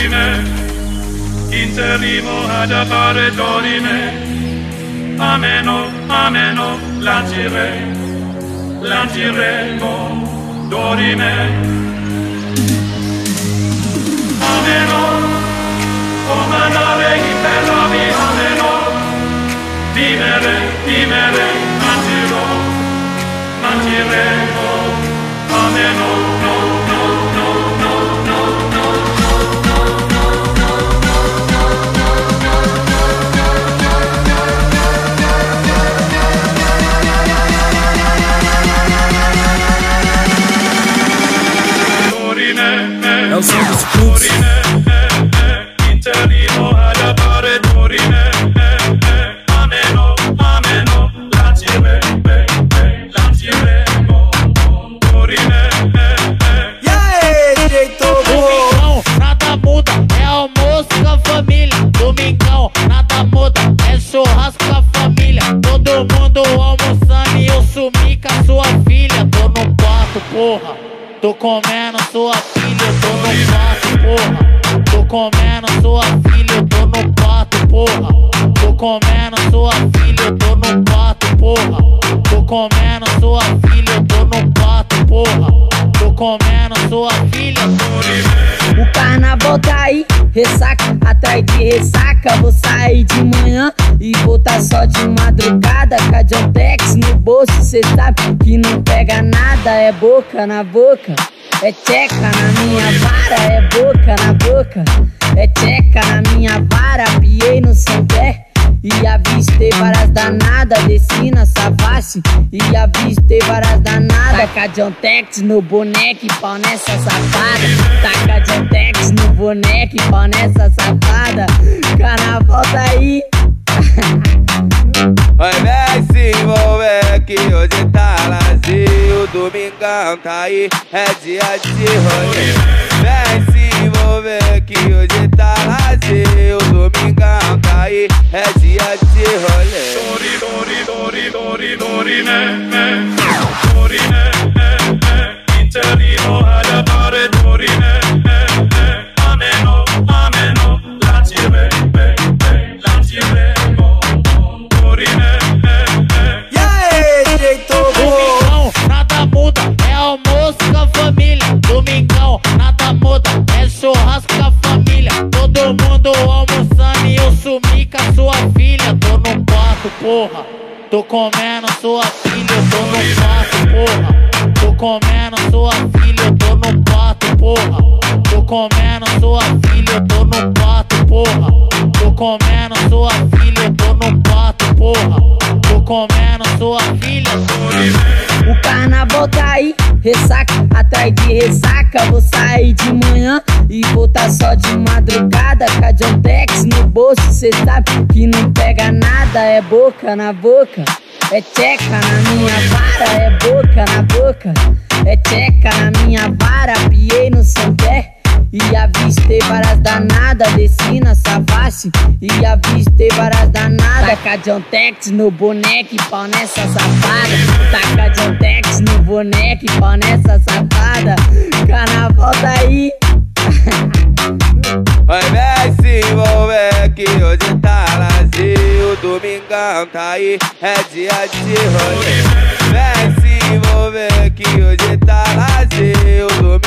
dorime, inserimo ad appare dorime, ameno, ameno, lancire, lanciremo, dorime, ameno, comandare i ferrovi, ameno, vivere, vivere, sua filha. Tô no quarto, porra. Tô comendo sua filha, tô no quarto, porra. Tô comendo sua filha, eu tô no quarto, porra. Tô comendo sua filha, eu tô no quarto, porra. Tô comendo sua filha, eu tô no quarto, porra. Tô comendo sua filha, O carnaval tá aí, ressaca atrás de ressaca. Vou sair de manhã e voltar só de madrugada. Com a John Tex no bolso, cê sabe que não pega nada. É boca na boca, é tcheca na minha vara. É boca na boca, é tcheca na minha vara. Piei no seu pé. E avistei várias danadas, desci na Savassi E avistei várias danadas Taca John Tex no boneco pau nessa safada Taca John Tex no boneco pau nessa safada Domingão tá aí, é dia de rolê. Vem se envolver que hoje tá vazio Domingão porra. Tô comendo sua filha, eu tô no quarto, porra. Tô comendo sua filha, eu tô no quarto, porra. Tô comendo sua filha, eu tô no quarto, porra. Tô comendo sua filha, eu tô no quarto, porra. Tô comendo sua filha, O carnaval tá aí, ressaca atrás de ressaca. Vou sair de manhã e voltar só de madrugada. Com a John Tex no bolso, cê sabe que não pega nada. É boca na boca, é tcheca na minha vara. É boca na boca, é tcheca na minha vara. Piei no seu pé. E avistei várias danadas, desci na Savassi E avistei várias danadas Taca John Tex no boneco pau nessa safada. Taca John Tex no boneco pau nessa safada. Carnaval tá aí. Vai vem se envolver que hoje tá vazio. Domingão tá aí, é dia de rolê. Vem se envolver que hoje tá vazio. Domingão aí, dia de o som